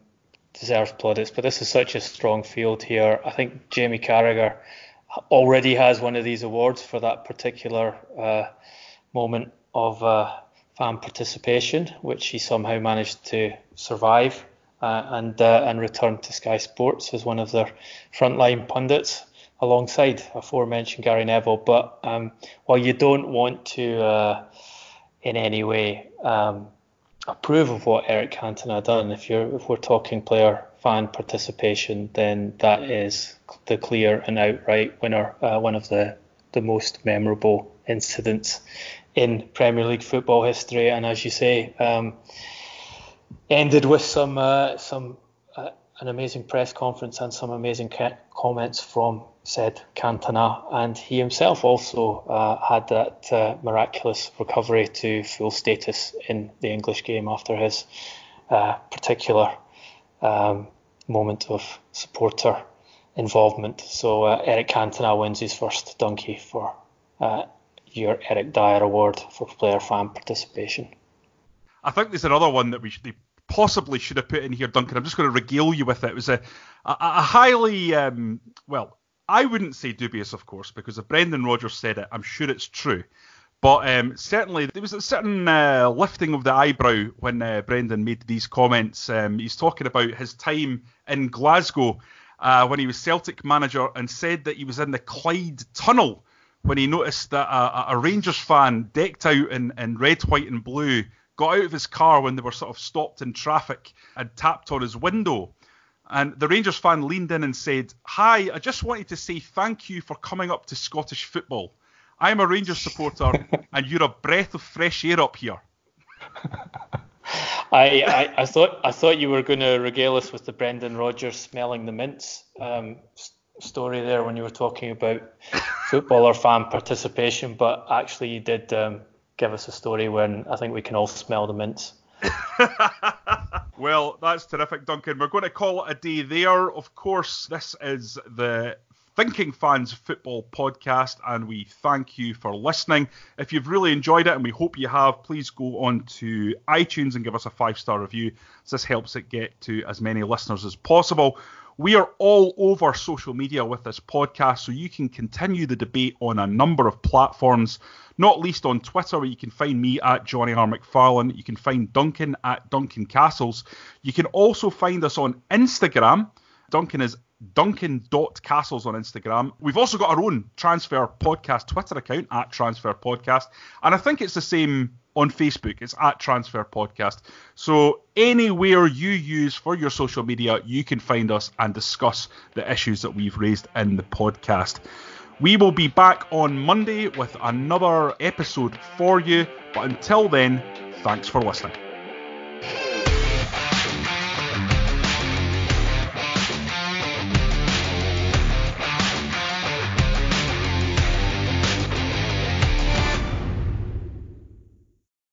deserves plaudits, but this is such a strong field here. I think Jamie Carragher already has one of these awards for that particular uh, moment of uh, fan participation, which he somehow managed to survive uh, and uh, and return to Sky Sports as one of their frontline pundits alongside aforementioned Gary Neville. But um, while you don't want to uh, in any way um, approve of what Eric Cantona done, if you're if we're talking player fan participation, then that is the clear and outright winner, uh, one of the the most memorable incidents in Premier League football history, and as you say, um, ended with some uh, some an amazing press conference and some amazing ca- comments from said Cantona, and he himself also uh, had that uh, miraculous recovery to full status in the English game after his uh, particular um, moment of supporter involvement. So uh, Eric Cantona wins his first donkey for your Eric Dier Award for player fan participation. I think there's another one that we should, possibly should have put in here, Duncan. I'm just going to regale you with it. It was a, a, a highly, um, well, I wouldn't say dubious, of course, because if Brendan Rodgers said it, I'm sure it's true. But um, certainly, there was a certain uh, lifting of the eyebrow when uh, Brendan made these comments. Um, he's talking about his time in Glasgow uh, when he was Celtic manager and said that he was in the Clyde Tunnel when he noticed that a, a Rangers fan decked out in, in red, white, and blue got out of his car when they were sort of stopped in traffic and tapped on his window. And the Rangers fan leaned in and said, Hi, I just wanted to say thank you for coming up to Scottish football. I'm a Rangers supporter and you're a breath of fresh air up here. I, I, I, thought I thought you were going to regale us with the Brendan Rodgers smelling the mints um, story there when you were talking about footballer fan participation, but actually you did um, give us a story when I think we can all smell the mints. well, that's terrific, Duncan. We're going to call it a day there. Of course, this is the Thinking Fans Football Podcast, and we thank you for listening. If you've really enjoyed it, and we hope you have, please go on to iTunes and give us a five star review. This helps it get to as many listeners as possible. We are all over social media with this podcast, so you can continue the debate on a number of platforms, not least on Twitter, where you can find me at Jonny R. McFarlane. You can find Duncan at Duncan Castles. You can also find us on Instagram. Duncan is Duncan.castles on Instagram. We've also got our own Transfer Podcast Twitter account at Transfer Podcast. And I think it's the same on Facebook. It's at Transfer Podcast. So anywhere you use for your social media, you can find us and discuss the issues that we've raised in the podcast. We will be back on Monday with another episode for you. But until then, thanks for listening.